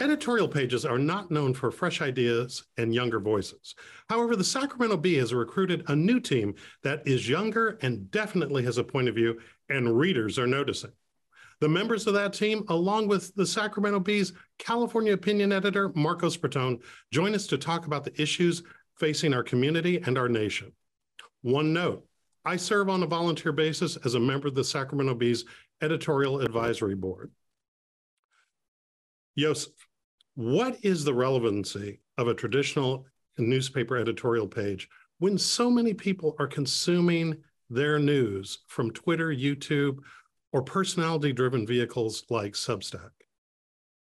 Editorial pages are not known for fresh ideas and younger voices. However, the Sacramento Bee has recruited a new team that is younger and definitely has a point of view, and readers are noticing. The members of that team, along with the Sacramento Bee's California opinion editor, Marcos Breton, join us to talk about the issues facing our community and our nation. One note I serve on a volunteer basis as a member of the Sacramento Bee's editorial advisory board. Yousef, what is the relevancy of a traditional newspaper editorial page when so many people are consuming their news from Twitter, YouTube, or personality driven vehicles like Substack?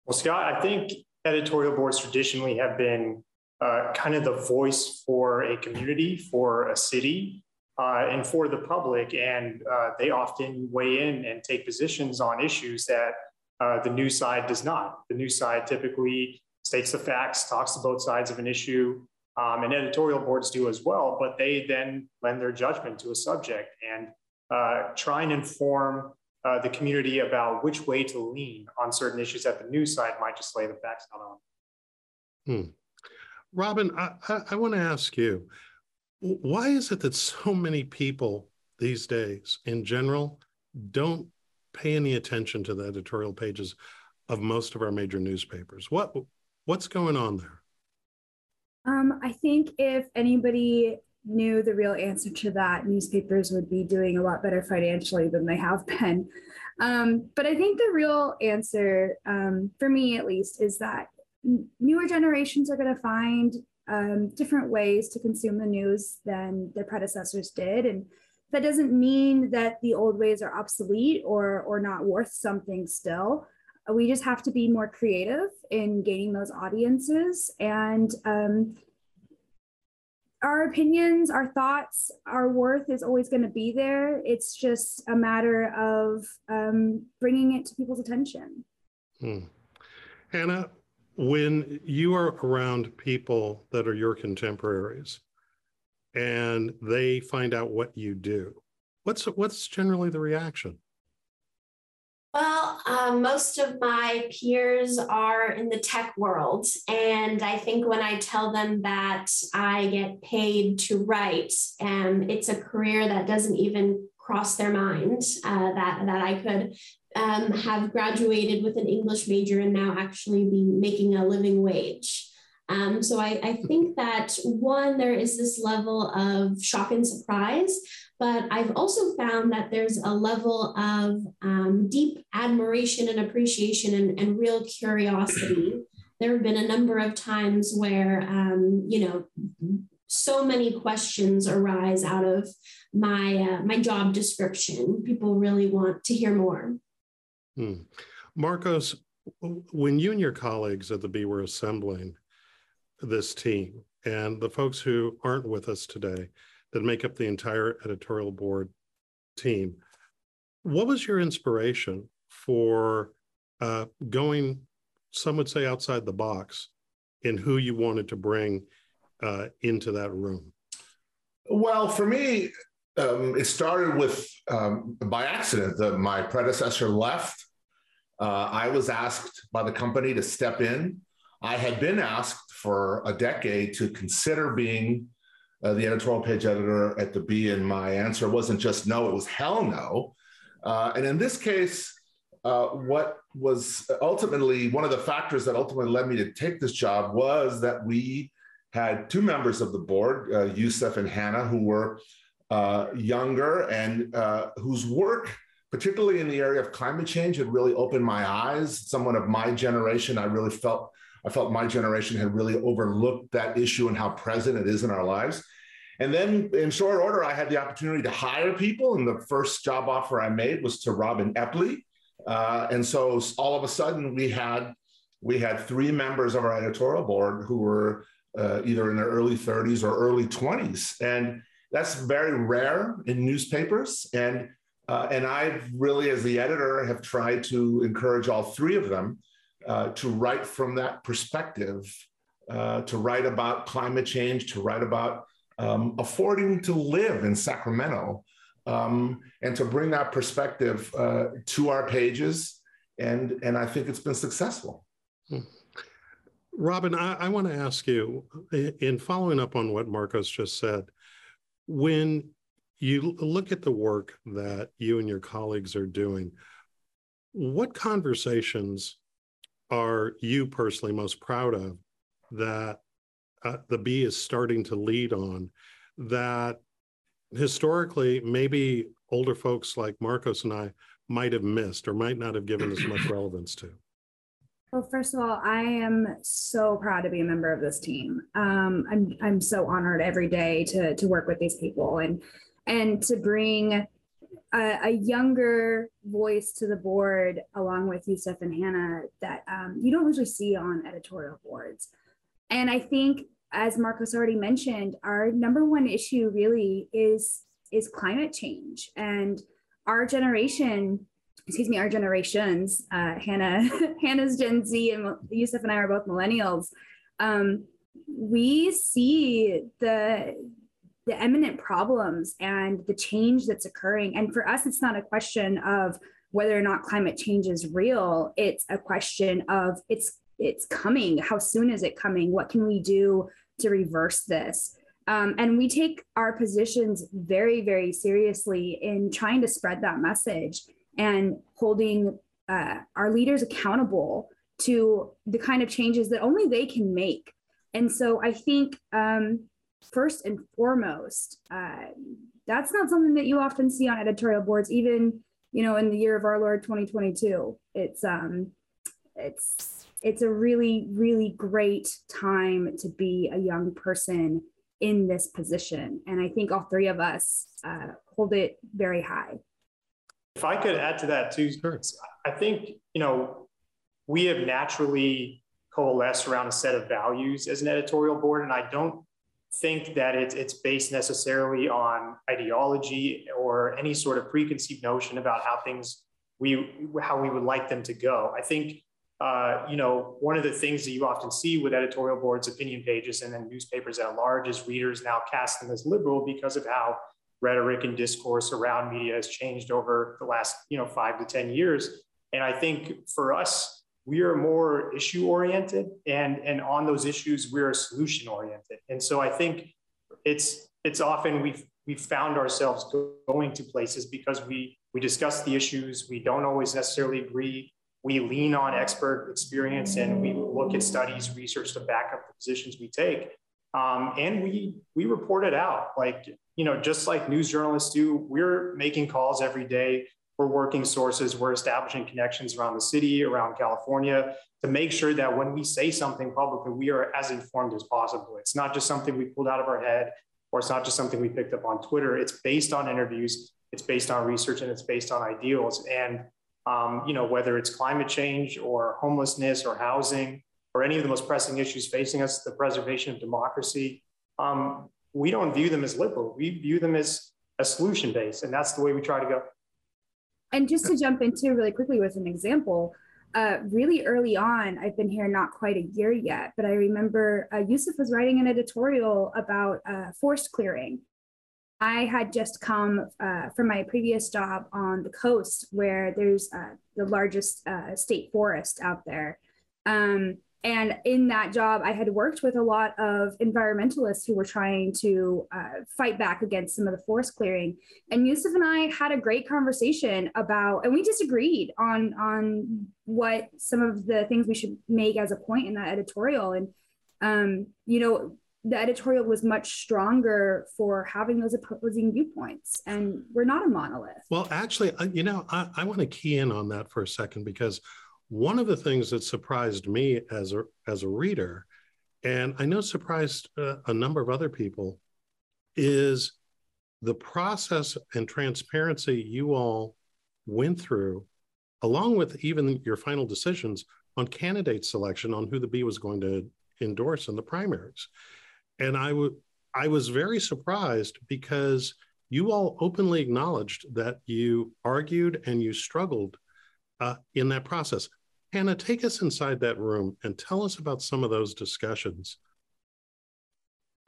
Well, Scott, I think editorial boards traditionally have been uh, kind of the voice for a community, for a city, uh, and for the public. And uh, they often weigh in and take positions on issues that uh, the news side does not. The news side typically states the facts, talks to both sides of an issue, um, and editorial boards do as well, but they then lend their judgment to a subject and uh, try and inform uh, the community about which way to lean on certain issues that the news side might just lay the facts out on. Hmm. Robin, I, I, I want to ask you why is it that so many people these days in general don't pay any attention to the editorial pages of most of our major newspapers. What what's going on there? Um, I think if anybody knew the real answer to that, newspapers would be doing a lot better financially than they have been. Um, but I think the real answer, um, for me at least, is that newer generations are going to find um, different ways to consume the news than their predecessors did. And that doesn't mean that the old ways are obsolete or or not worth something still. We just have to be more creative in gaining those audiences and um, our opinions our thoughts our worth is always going to be there. It's just a matter of um, bringing it to people's attention. Hmm. hannah when you are around people that are your contemporaries and they find out what you do. What's what's generally the reaction? Well, um, most of my peers are in the tech world. And I think when I tell them that I get paid to write, and um, it's a career that doesn't even cross their mind uh, that, that I could um, have graduated with an English major and now actually be making a living wage. Um, so I, I think that one, there is this level of shock and surprise, but I've also found that there's a level of um, deep admiration and appreciation and, and, real curiosity. There have been a number of times where, um, you know, so many questions arise out of my uh, my job description. People really want to hear more. Hmm. Marcos, when you and your colleagues at the Bee were assembling this team and the folks who aren't with us today that make up the entire editorial board team. What was your inspiration for uh, going, some would say, outside the box in who you wanted to bring uh, into that room? Well, for me, um, it started with um, by accident. that my predecessor left. Uh, I was asked by the company to step in. I had been asked for a decade to consider being uh, the editorial page editor at the Bee, and my answer wasn't just no, it was hell no. Uh, and in this case, uh, what was ultimately one of the factors that ultimately led me to take this job was that we had two members of the board, uh, and Hannah, who were uh, younger and uh, whose work, particularly in the area of climate change, had really opened my eyes. Someone of my generation, I really felt I felt my generation had really overlooked that issue and how present it is in our lives. And then in short order, I had the opportunity to hire people. And the first job offer I made was to Robin Epley. Uh, and so all of a sudden we had we had three members of our editorial board who were uh, either in their early 30s or early 20s. And that's very rare in newspapers. And uh, and I've really, as the editor, have tried to encourage all three of them uh, to write from that perspective, uh, to write about climate change, to write about um, affording to live in Sacramento, um, and to bring that perspective uh, to our pages. And, and I think it's been successful. Hmm. Robin, I, I want to ask you, in following up on what Marcos just said, when you look at the work that you and your colleagues are doing, what conversations are you personally most proud of that uh, the Bee is starting to lead on that historically maybe older folks like Marcos and I might have missed or might not have given as much relevance to? Well, first of all, I am so proud to be a member of this team. Um, I'm I'm so honored every day to to work with these people and and to bring a, a younger voice to the board along with Yousef and Hannah that um, you don't usually see on editorial boards. And I think, as Marcos already mentioned, our number one issue really is is climate change and our generation excuse me, our generations, uh, Hannah, Hannah's Gen Z and Yousef and I are both millennials. Um, we see the the eminent problems and the change that's occurring. And for us, it's not a question of whether or not climate change is real. It's a question of it's it's coming. How soon is it coming? What can we do to reverse this? Um, and we take our positions very, very seriously in trying to spread that message and holding uh, our leaders accountable to the kind of changes that only they can make. And so I think um, first and foremost, uh, that's not something that you often see on editorial boards, even you know in the year of our Lord 2022. It's um, it's it's a really really great time to be a young person in this position, and I think all three of us uh, hold it very high. If I could add to that too, sure. I think, you know, we have naturally coalesced around a set of values as an editorial board. And I don't think that it's, it's based necessarily on ideology or any sort of preconceived notion about how things we how we would like them to go. I think uh, you know one of the things that you often see with editorial boards, opinion pages, and then newspapers at large is readers now cast them as liberal because of how rhetoric and discourse around media has changed over the last you know five to ten years and i think for us we are more issue oriented and and on those issues we're solution oriented. And so i think it's it's often we've we've found ourselves going to places because we we discuss the issues. We don't always necessarily agree. We lean on expert experience and we look at studies research to back up the positions we take. Um, and we we report it out. Like you know, just like news journalists do, we're making calls every day. We're working sources, we're establishing connections around the city, around California to make sure that when we say something publicly, we are as informed as possible. It's not just something we pulled out of our head or it's not just something we picked up on Twitter. It's based on interviews, it's based on research, and it's based on ideals. And um, you know, whether it's climate change or homelessness or housing or any of the most pressing issues facing us, the preservation of democracy, um, we don't view them as liberal. We view them as a solution based, and that's the way we try to go. And just to jump into really quickly with an example, uh, really early on, I've been here not quite a year yet, but I remember uh, Yousef was writing an editorial about uh, forest clearing. I had just come uh, from my previous job on the coast where there's uh, the largest uh, state forest out there. Um, and in that job, I had worked with a lot of environmentalists who were trying to uh, fight back against some of the forest clearing. And Yousef and I had a great conversation about, and we disagreed on on what some of the things we should make as a point in that editorial. And um, you know, the editorial was much stronger for having those opposing viewpoints, and we're not a monolith. Well, actually, you know, I, I want to key in on that for a second because one of the things that surprised me as a as a reader, and I know surprised uh, a number of other people, is the process and transparency you all went through, along with even your final decisions on candidate selection on who the Bee was going to endorse in the primaries. And I would I was very surprised because you all openly acknowledged that you argued and you struggled uh, in that process. Hannah, take us inside that room and tell us about some of those discussions.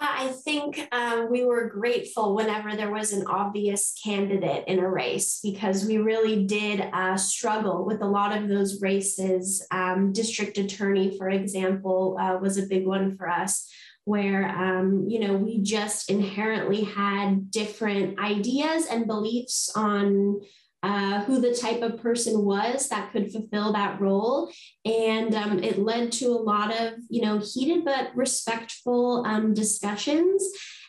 I think um, we were grateful whenever there was an obvious candidate in a race because we really did uh, struggle with a lot of those races. Um, district attorney, for example, uh, was a big one for us where um, you know we just inherently had different ideas and beliefs on uh, who the type of person was that could fulfill that role. And um, it led to a lot of, you know, heated but respectful um, discussions.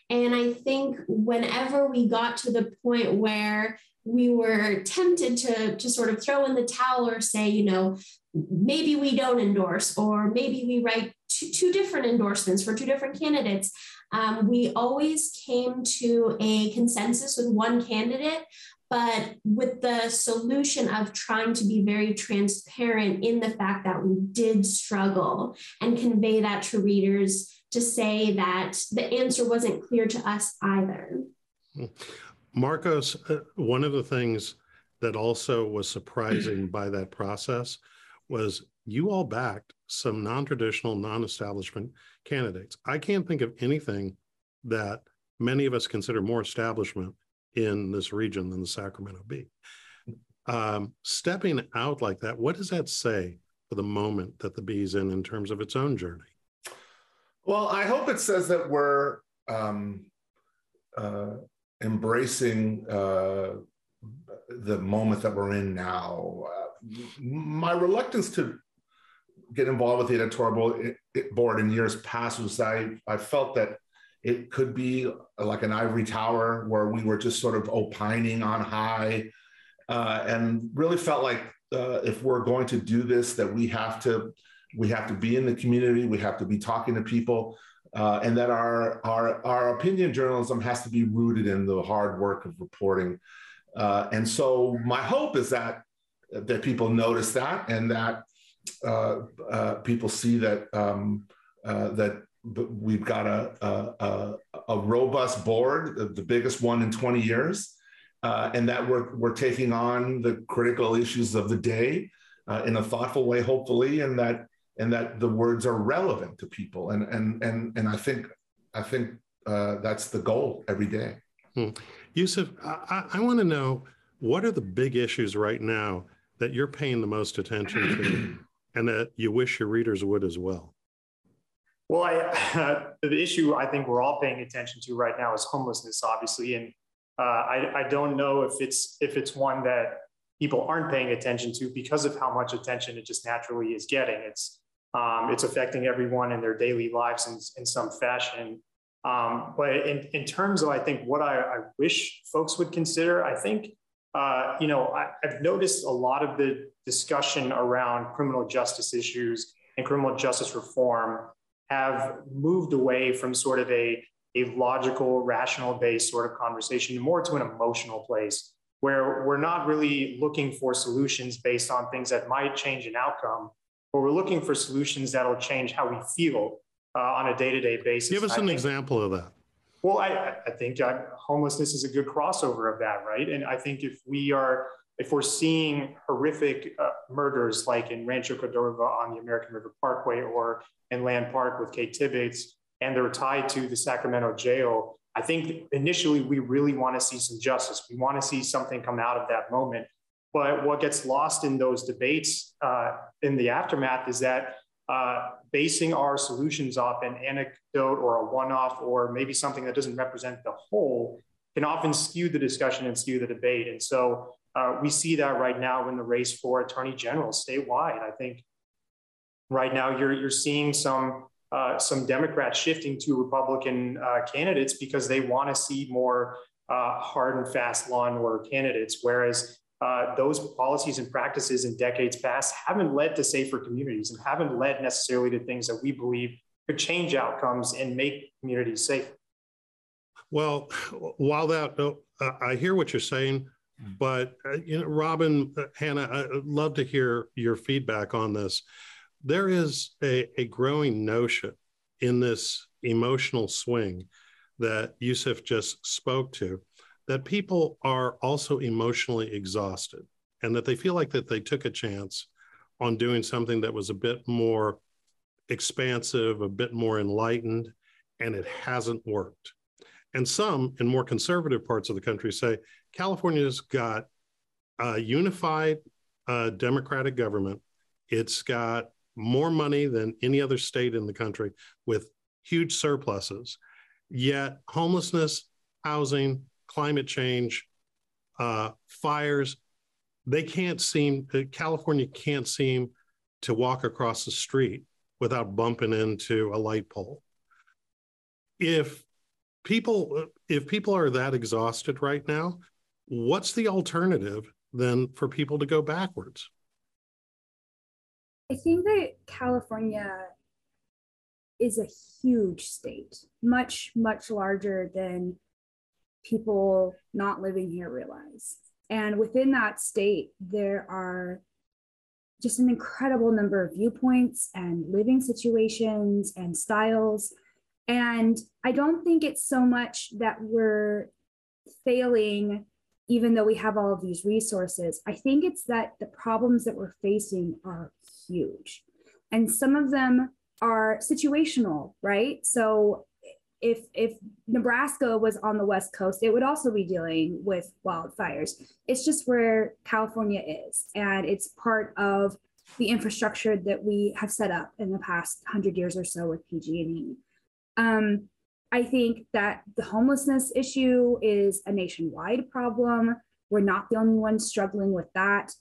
And I think whenever we got to the point where we were tempted to, to sort of throw in the towel or say, you know, maybe we don't endorse, or maybe we write two, two different endorsements for two different candidates. Um, we always came to a consensus with one candidate but with the solution of trying to be very transparent in the fact that we did struggle and convey that to readers to say that the answer wasn't clear to us either. Marcos, uh, one of the things that also was surprising by that process was you all backed some non traditional, non establishment candidates. I can't think of anything that many of us consider more establishment in this region than the Sacramento Bee. Um, stepping out like that, what does that say for the moment that the bee's in in terms of its own journey? Well, I hope it says that we're um, uh, embracing uh, the moment that we're in now. Uh, my reluctance to get involved with the editorial board in years past was I, I felt that it could be like an ivory tower where we were just sort of opining on high uh, and really felt like uh, if we're going to do this that we have to we have to be in the community we have to be talking to people uh, and that our, our our opinion journalism has to be rooted in the hard work of reporting. Uh, and so my hope is that that people notice that and that uh, uh, people see that um, that we've got a, a, a, robust board, the biggest one in 20 years, uh, and that we're, we're taking on the critical issues of the day uh, in a thoughtful way, hopefully, and that and that the words are relevant to people. And and and and I think I think uh, that's the goal every day. Hmm. Yousef, I, I want to know what are the big issues right now that you're paying the most attention to, and that you wish your readers would as well. Well, I, uh, the issue I think we're all paying attention to right now is homelessness, obviously, and uh, I, I don't know if it's if it's one that people aren't paying attention to because of how much attention it just naturally is getting. It's um, it's affecting everyone in their daily lives in, in some fashion. Um, but in, in terms of, I think, what I, I wish folks would consider, I think, uh, you know, I, I've noticed a lot of the discussion around criminal justice issues and criminal justice reform have moved away from sort of a, a logical, rational based sort of conversation more to an emotional place where we're not really looking for solutions based on things that might change an outcome, but we're looking for solutions that'll change how we feel uh, on a day to day basis. Give us an example of that. Well, I, I think uh, homelessness is a good crossover of that, right? And I think if we are if we're seeing horrific uh, murders like in Rancho Cordova on the American River Parkway or in Land Park with Kate Tibbitts, and they're tied to the Sacramento jail, I think initially we really want to see some justice. We want to see something come out of that moment. But what gets lost in those debates uh, in the aftermath is that uh, basing our solutions off an anecdote or a one off or maybe something that doesn't represent the whole can often skew the discussion and skew the debate. And so uh, we see that right now in the race for attorney general statewide. I think right now you're you're seeing some uh, some Democrats shifting to Republican uh, candidates because they want to see more uh, hard and fast law and order candidates, whereas uh, those policies and practices in decades past haven't led to safer communities and haven't led necessarily to things that we believe could change outcomes and make communities safer. Well, while that, uh, I hear what you're saying. But uh, you know, Robin, uh, Hannah, I'd love to hear your feedback on this. There is a, a growing notion in this emotional swing that Yousef just spoke to that people are also emotionally exhausted and that they feel like that they took a chance on doing something that was a bit more expansive, a bit more enlightened, and it hasn't worked. And some in more conservative parts of the country say California's got a unified uh, democratic government. It's got more money than any other state in the country with huge surpluses. Yet homelessness, housing, climate change, uh, fires, they can't seem, uh, California can't seem to walk across the street without bumping into a light pole. If people if people are that exhausted right now, what's the alternative then for people to go backwards? I think that California is a huge state, much, much larger than people not living here realize. And within that state, there are just an incredible number of viewpoints and living situations and styles. And I don't think it's so much that we're failing, even though we have all of these resources. I think it's that the problems that we're facing are huge. And some of them are situational, right? So if if Nebraska was on the West Coast, it would also be dealing with wildfires. It's just where California is, and it's part of the infrastructure that we have set up in the past hundred years or so with PG&E. Um, I think that the homelessness issue is a nationwide problem. We're not the only ones struggling with that.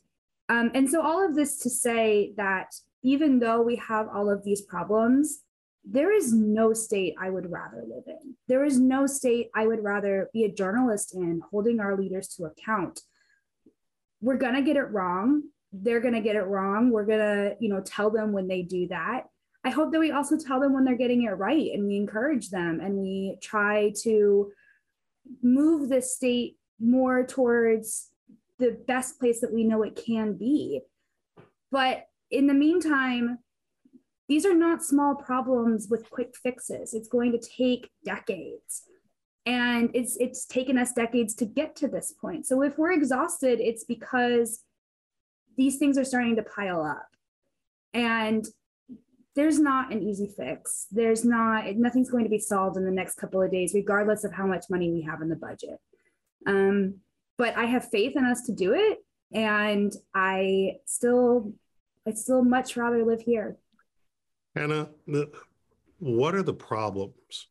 Um, and so all of this to say that even though we have all of these problems, there is no state I would rather live in. There is no state I would rather be a journalist in, holding our leaders to account. We're going to get it wrong. They're going to get it wrong. We're going to, you know, tell them when they do that. I hope that we also tell them when they're getting it right and we encourage them and we try to move the state more towards the best place that we know it can be. But in the meantime, these are not small problems with quick fixes. It's going to take decades. And it's it's taken us decades to get to this point. So if we're exhausted, it's because these things are starting to pile up. And there's not an easy fix. There's not nothing's going to be solved in the next couple of days, regardless of how much money we have in the budget. Um, but I have faith in us to do it, and I still, I'd still much rather live here. Hannah, the, what are the problems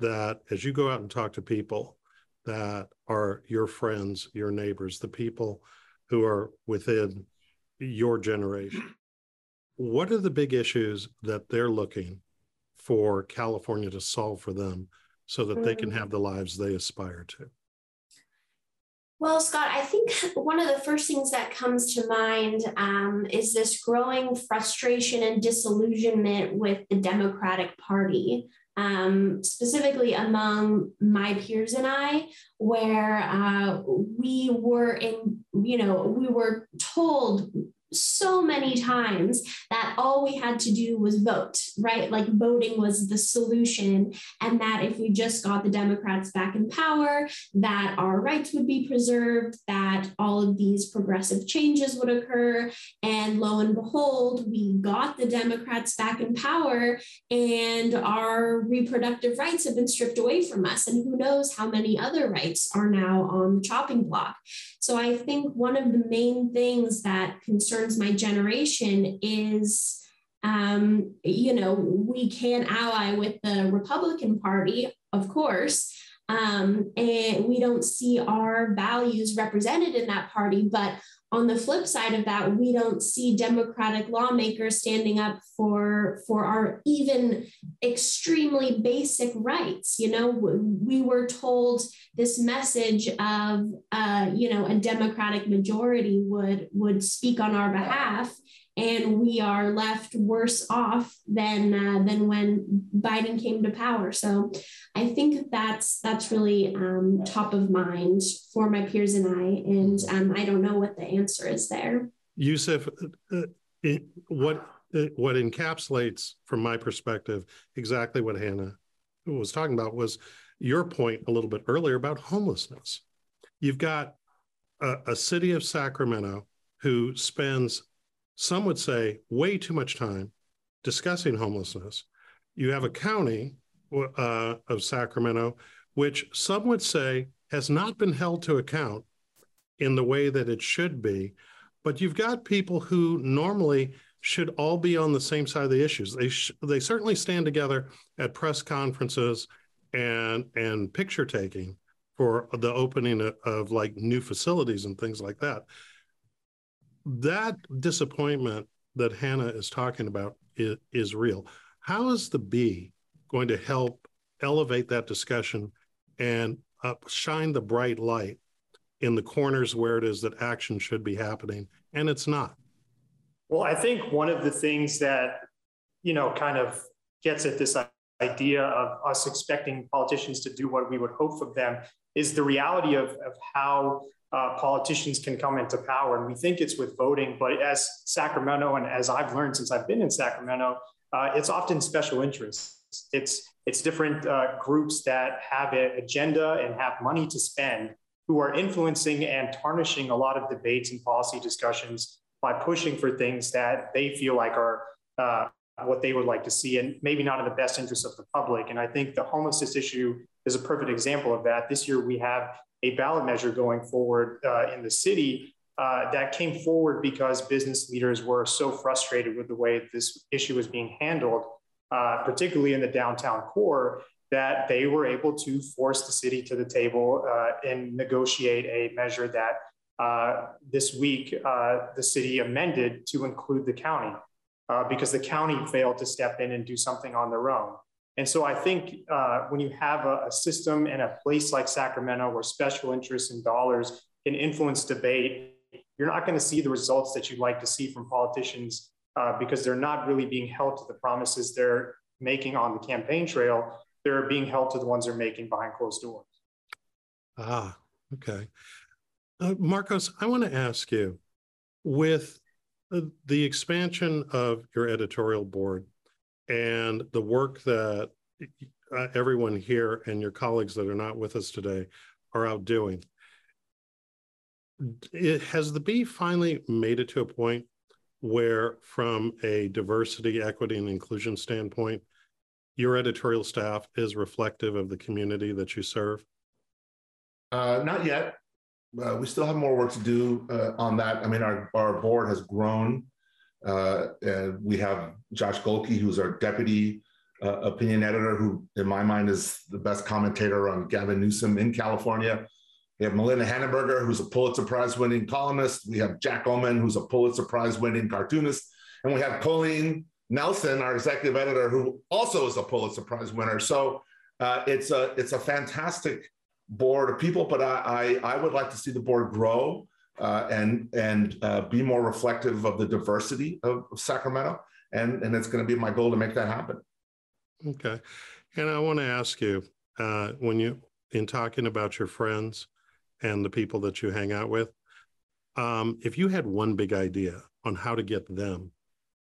that, as you go out and talk to people that are your friends, your neighbors, the people who are within your generation, what are the big issues that they're looking for California to solve for them so that they can mm. have the lives they aspire to? Well, Scott, I think one of the first things that comes to mind um, is this growing frustration and disillusionment with the Democratic Party, um, specifically among my peers and I, where uh, we were in, you know, we were told so many times that all we had to do was vote, right? Like voting was the solution. And that if we just got the Democrats back in power, that our rights would be preserved, that all of these progressive changes would occur. And lo and behold, we got the Democrats back in power and our reproductive rights have been stripped away from us. And who knows how many other rights are now on the chopping block. So I think one of the main things that concerns my generation is, um, you know, we can ally with the Republican Party, of course, um, and we don't see our values represented in that party. But on the flip side of that, we don't see Democratic lawmakers standing up for for our even extremely basic rights. You know, we were told this message of uh, you know a Democratic majority would would speak on our behalf, and we are left worse off than uh, than when Biden came to power. So I think that's that's really um, top of mind for my peers and I, and um, I don't know what the answer is there. Yousef, uh, uh what uh, what encapsulates, from my perspective, exactly what Hannah was talking about was your point a little bit earlier about homelessness. You've got a, a city of Sacramento who spends some would say way too much time discussing homelessness. You have a county uh, of Sacramento, which some would say has not been held to account in the way that it should be. But you've got people who normally should all be on the same side of the issues. They sh- they certainly stand together at press conferences and and picture taking for the opening of, of like new facilities and things like that. That disappointment that Hannah is talking about is, is real. How is the Bee going to help elevate that discussion and uh, shine the bright light in the corners where it is that action should be happening and it's not? Well, I think one of the things that, you know, kind of gets at this idea of us expecting politicians to do what we would hope from them is the reality of, of how uh, politicians can come into power. And we think it's with voting, but as Sacramento and as I've learned since I've been in Sacramento, uh, it's often special interests. It's it's different uh, groups that have an agenda and have money to spend who are influencing and tarnishing a lot of debates and policy discussions by pushing for things that they feel like are uh, what they would like to see and maybe not in the best interest of the public. And I think the homelessness issue is a perfect example of that. This year we have a ballot measure going forward uh, in the city uh, that came forward because business leaders were so frustrated with the way this issue was being handled uh, particularly in the downtown core, that they were able to force the city to the table uh, and negotiate a measure that uh, this week uh, the city amended to include the county because the county failed to step in and do something on their own. And so I think uh, when you have a, a, system and a place like Sacramento where special interests and dollars can influence debate, you're not going to see the results that you'd like to see from politicians uh, because they're not really being held to the promises they're making on the campaign trail. They're being held to the ones they're making behind closed doors. Ah, okay. Uh, Marcos, I want to ask you with the expansion of your editorial board and the work that uh, everyone here and your colleagues that are not with us today are out doing. It, has the bee finally made it to a point where, from a diversity, equity, and inclusion standpoint, your editorial staff is reflective of the community that you serve? Uh, not yet. Uh, we still have more work to do uh, on that. I mean, our, our board has grown. Uh, and we have Josh Gohlke, who's our deputy uh, opinion editor, who, in my mind, is the best commentator on Gavin Newsom in California. We have Melinda Henneberger, who's a Pulitzer Prize winning columnist. We have Jack Ohman, who's a Pulitzer Prize winning cartoonist. And we have Colleen Nelson, our executive editor, who also is a Pulitzer Prize winner. So uh, it's, a, it's a fantastic board of people, but I, I, I would like to see the board grow uh, and, and uh, be more reflective of the diversity of, of Sacramento. And, and it's going to be my goal to make that happen. Okay. And I want to ask you uh, when you, in talking about your friends, and the people that you hang out with. Um, if you had one big idea on how to get them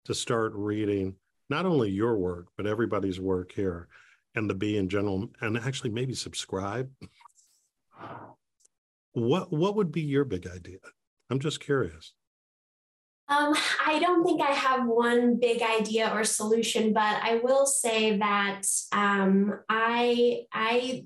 to start reading not only your work, but everybody's work here and the Bee in general, and actually maybe subscribe, what what would be your big idea? I'm just curious. Um, I don't think I have one big idea or solution, but I will say that um, I I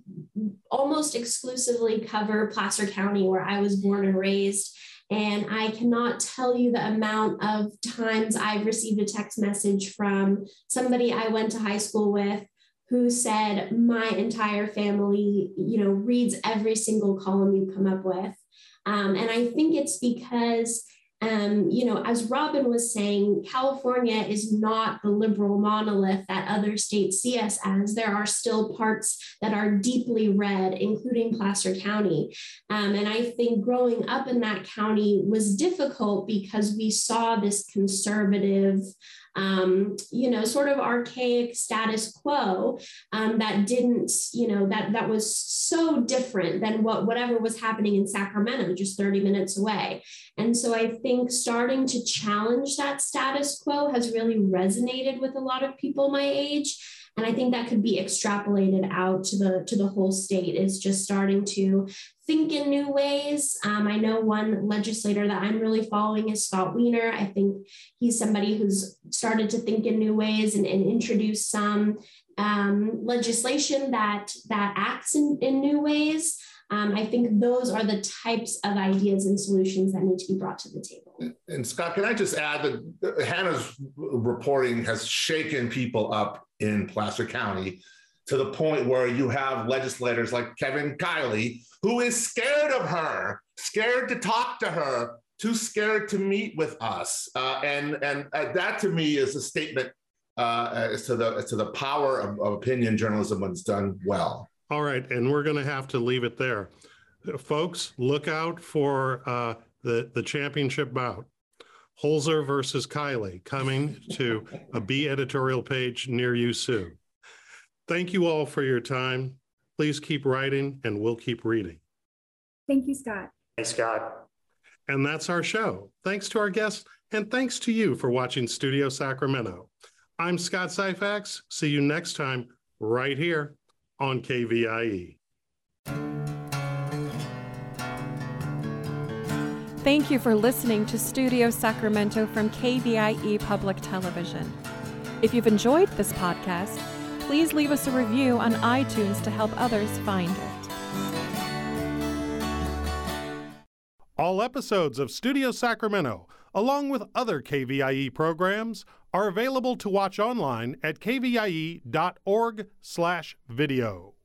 almost exclusively cover Placer County, where I was born and raised. And I cannot tell you the amount of times I've received a text message from somebody I went to high school with who said, My entire family, you know, reads every single column you come up with. Um, and I think it's because um, you know, as Robin was saying, California is not the liberal monolith that other states see us as. There are still parts that are deeply red, including Placer County. Um, and I think growing up in that county was difficult because we saw this conservative um, you know, sort of archaic status quo um, that didn't, you know, that that was so different than what whatever was happening in Sacramento, just 30 minutes away. And so I think starting to challenge that status quo has really resonated with a lot of people my age. And I think that could be extrapolated out to the to the whole state. Is just starting to think in new ways. Um, I know one legislator that I'm really following is Scott Wiener. I think he's somebody who's started to think in new ways and, and introduce some um, legislation that that acts in, in new ways. Um, I think those are the types of ideas and solutions that need to be brought to the table. And Scott, can I just add that Hannah's reporting has shaken people up in Placer County to the point where you have legislators like Kevin Kiley, who is scared of her, scared to talk to her, too scared to meet with us. Uh, and and uh, that to me is a statement uh, as to the as to the power of, of opinion journalism when it's done well. All right, and we're going to have to leave it there, folks. Look out for uh, the the championship bout. Holzer versus Kiley coming to a Bee editorial page near you soon. Thank you all for your time. Please keep writing and we'll keep reading. Thank you, Scott. Thanks, Scott. And that's our show. Thanks to our guests and thanks to you for watching Studio Sacramento. I'm Scott Syphax. See you next time right here on KVIE. Thank you for listening to Studio Sacramento from KVIE Public Television. If you've enjoyed this podcast, please leave us a review on iTunes to help others find it. All episodes of Studio Sacramento, along with other KVIE programs, are available to watch online at kvie.org/video.